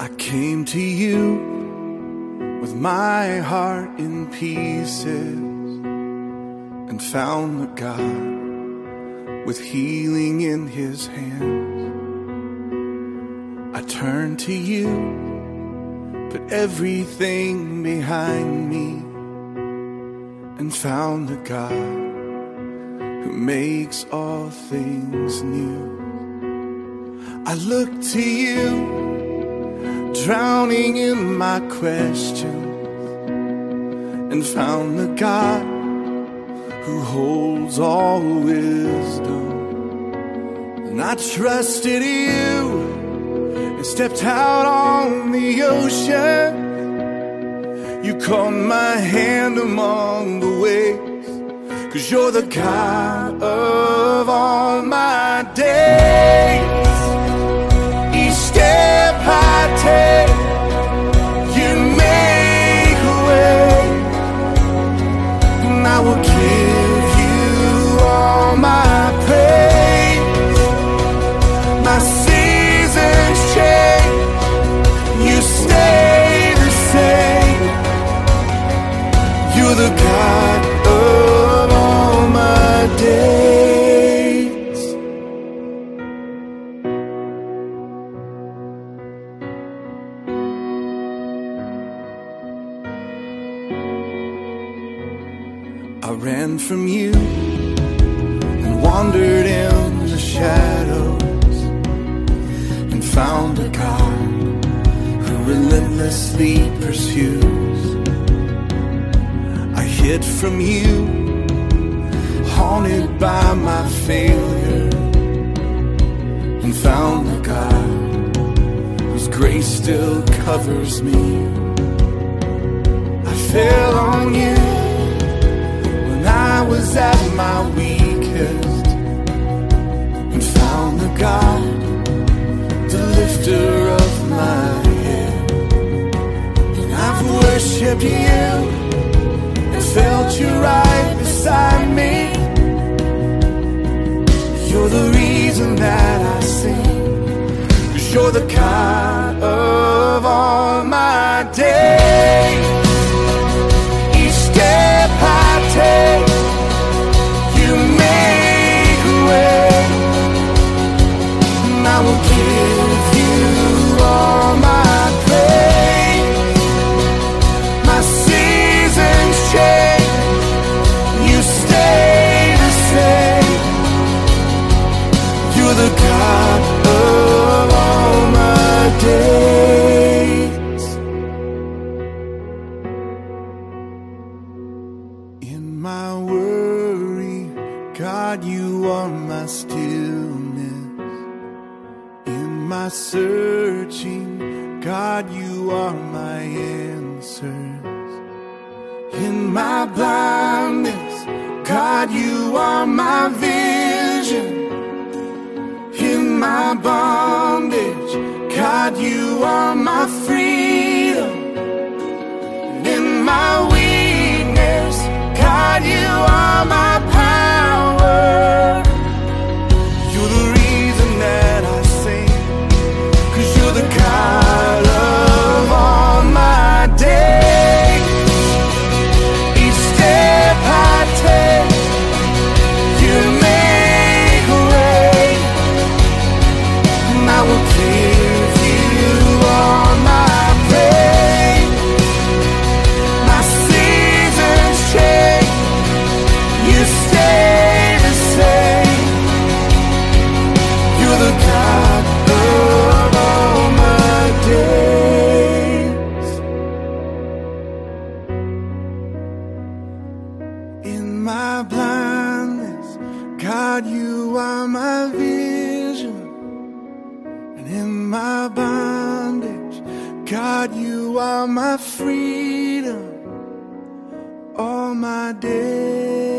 I came to you with my heart in pieces and found the God with healing in his hands. I turned to you, put everything behind me, and found the God who makes all things new. I look to you drowning in my questions and found the God who holds all wisdom. And I trusted you and stepped out on the ocean. You caught my hand among the waves, cause you're the God of all my days. I ran from you and wandered in the shadows and found a God who relentlessly pursues. I hid from you, haunted by my failure, and found a God whose grace still covers me. I fell on you was at my weakest and found the God, the lifter of my head. And I've worshipped you and felt you right beside me. You're the reason that I sing, cause you're the God of all my my blindness, God, you are my vision. Bondage, God, you are my freedom. God, you are my vision. And in my bondage, God, you are my freedom. All my days.